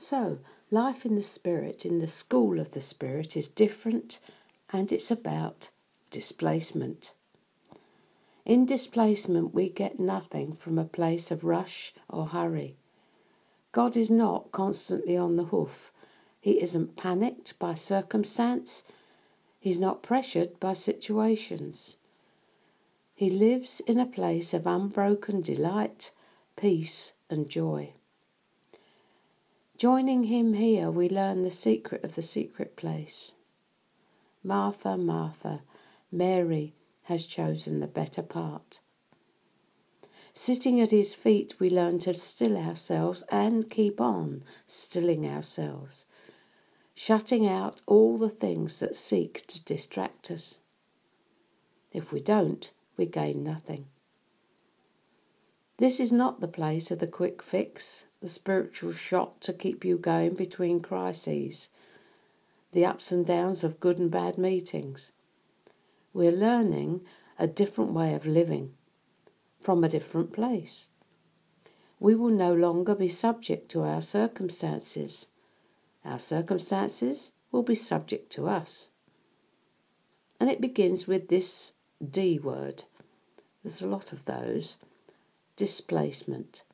So, life in the Spirit, in the school of the Spirit, is different and it's about displacement. In displacement, we get nothing from a place of rush or hurry. God is not constantly on the hoof. He isn't panicked by circumstance. He's not pressured by situations. He lives in a place of unbroken delight, peace, and joy. Joining him here, we learn the secret of the secret place. Martha, Martha, Mary has chosen the better part. Sitting at his feet, we learn to still ourselves and keep on stilling ourselves, shutting out all the things that seek to distract us. If we don't, we gain nothing. This is not the place of the quick fix, the spiritual shot to keep you going between crises, the ups and downs of good and bad meetings. We're learning a different way of living from a different place. We will no longer be subject to our circumstances. Our circumstances will be subject to us. And it begins with this D word. There's a lot of those displacement,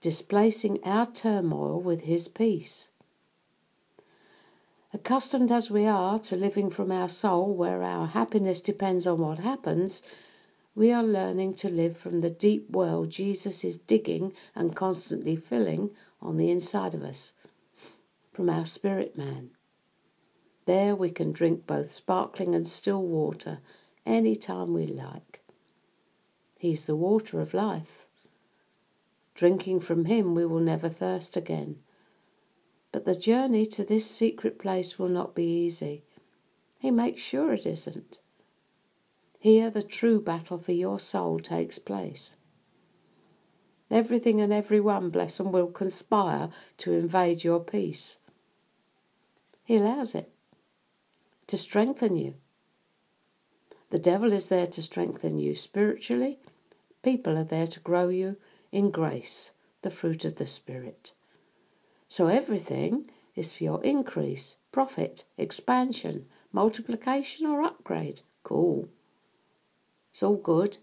displacing our turmoil with His peace. Accustomed as we are to living from our soul, where our happiness depends on what happens, we are learning to live from the deep well Jesus is digging and constantly filling on the inside of us, from our spirit man. There we can drink both sparkling and still water any time we like. He's the water of life. Drinking from him, we will never thirst again. But the journey to this secret place will not be easy. He makes sure it isn't. Here, the true battle for your soul takes place. Everything and everyone, bless him, will conspire to invade your peace. He allows it to strengthen you. The devil is there to strengthen you spiritually People are there to grow you in grace, the fruit of the Spirit. So everything is for your increase, profit, expansion, multiplication, or upgrade. Cool. It's all good.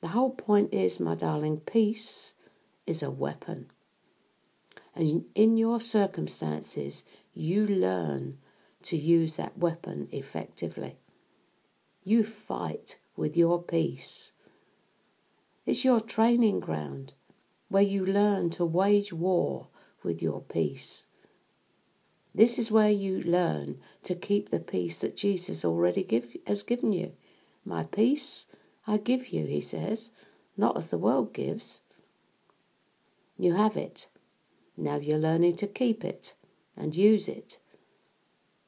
The whole point is, my darling, peace is a weapon. And in your circumstances, you learn to use that weapon effectively. You fight with your peace it's your training ground where you learn to wage war with your peace. This is where you learn to keep the peace that Jesus already give, has given you. My peace I give you, he says, not as the world gives. You have it. Now you're learning to keep it and use it.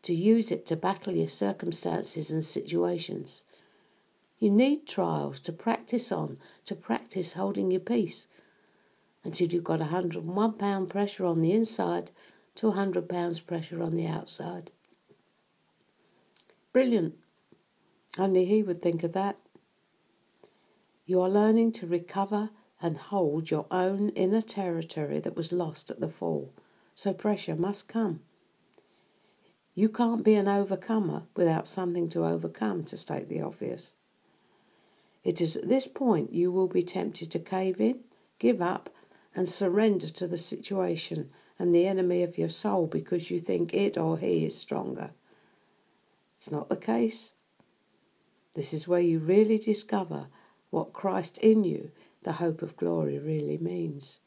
To use it to battle your circumstances and situations. You need trials to practice on, to practice holding your peace until you've got a 101 pound pressure on the inside to 100 pounds pressure on the outside. Brilliant. Only he would think of that. You are learning to recover and hold your own inner territory that was lost at the fall, so pressure must come. You can't be an overcomer without something to overcome, to state the obvious. It is at this point you will be tempted to cave in, give up, and surrender to the situation and the enemy of your soul because you think it or he is stronger. It's not the case. This is where you really discover what Christ in you, the hope of glory, really means.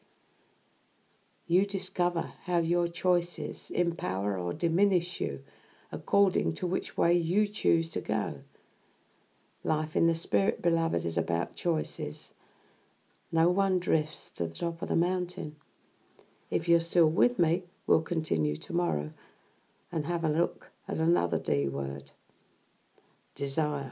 You discover how your choices empower or diminish you according to which way you choose to go. Life in the Spirit, beloved, is about choices. No one drifts to the top of the mountain. If you're still with me, we'll continue tomorrow and have a look at another D word desire.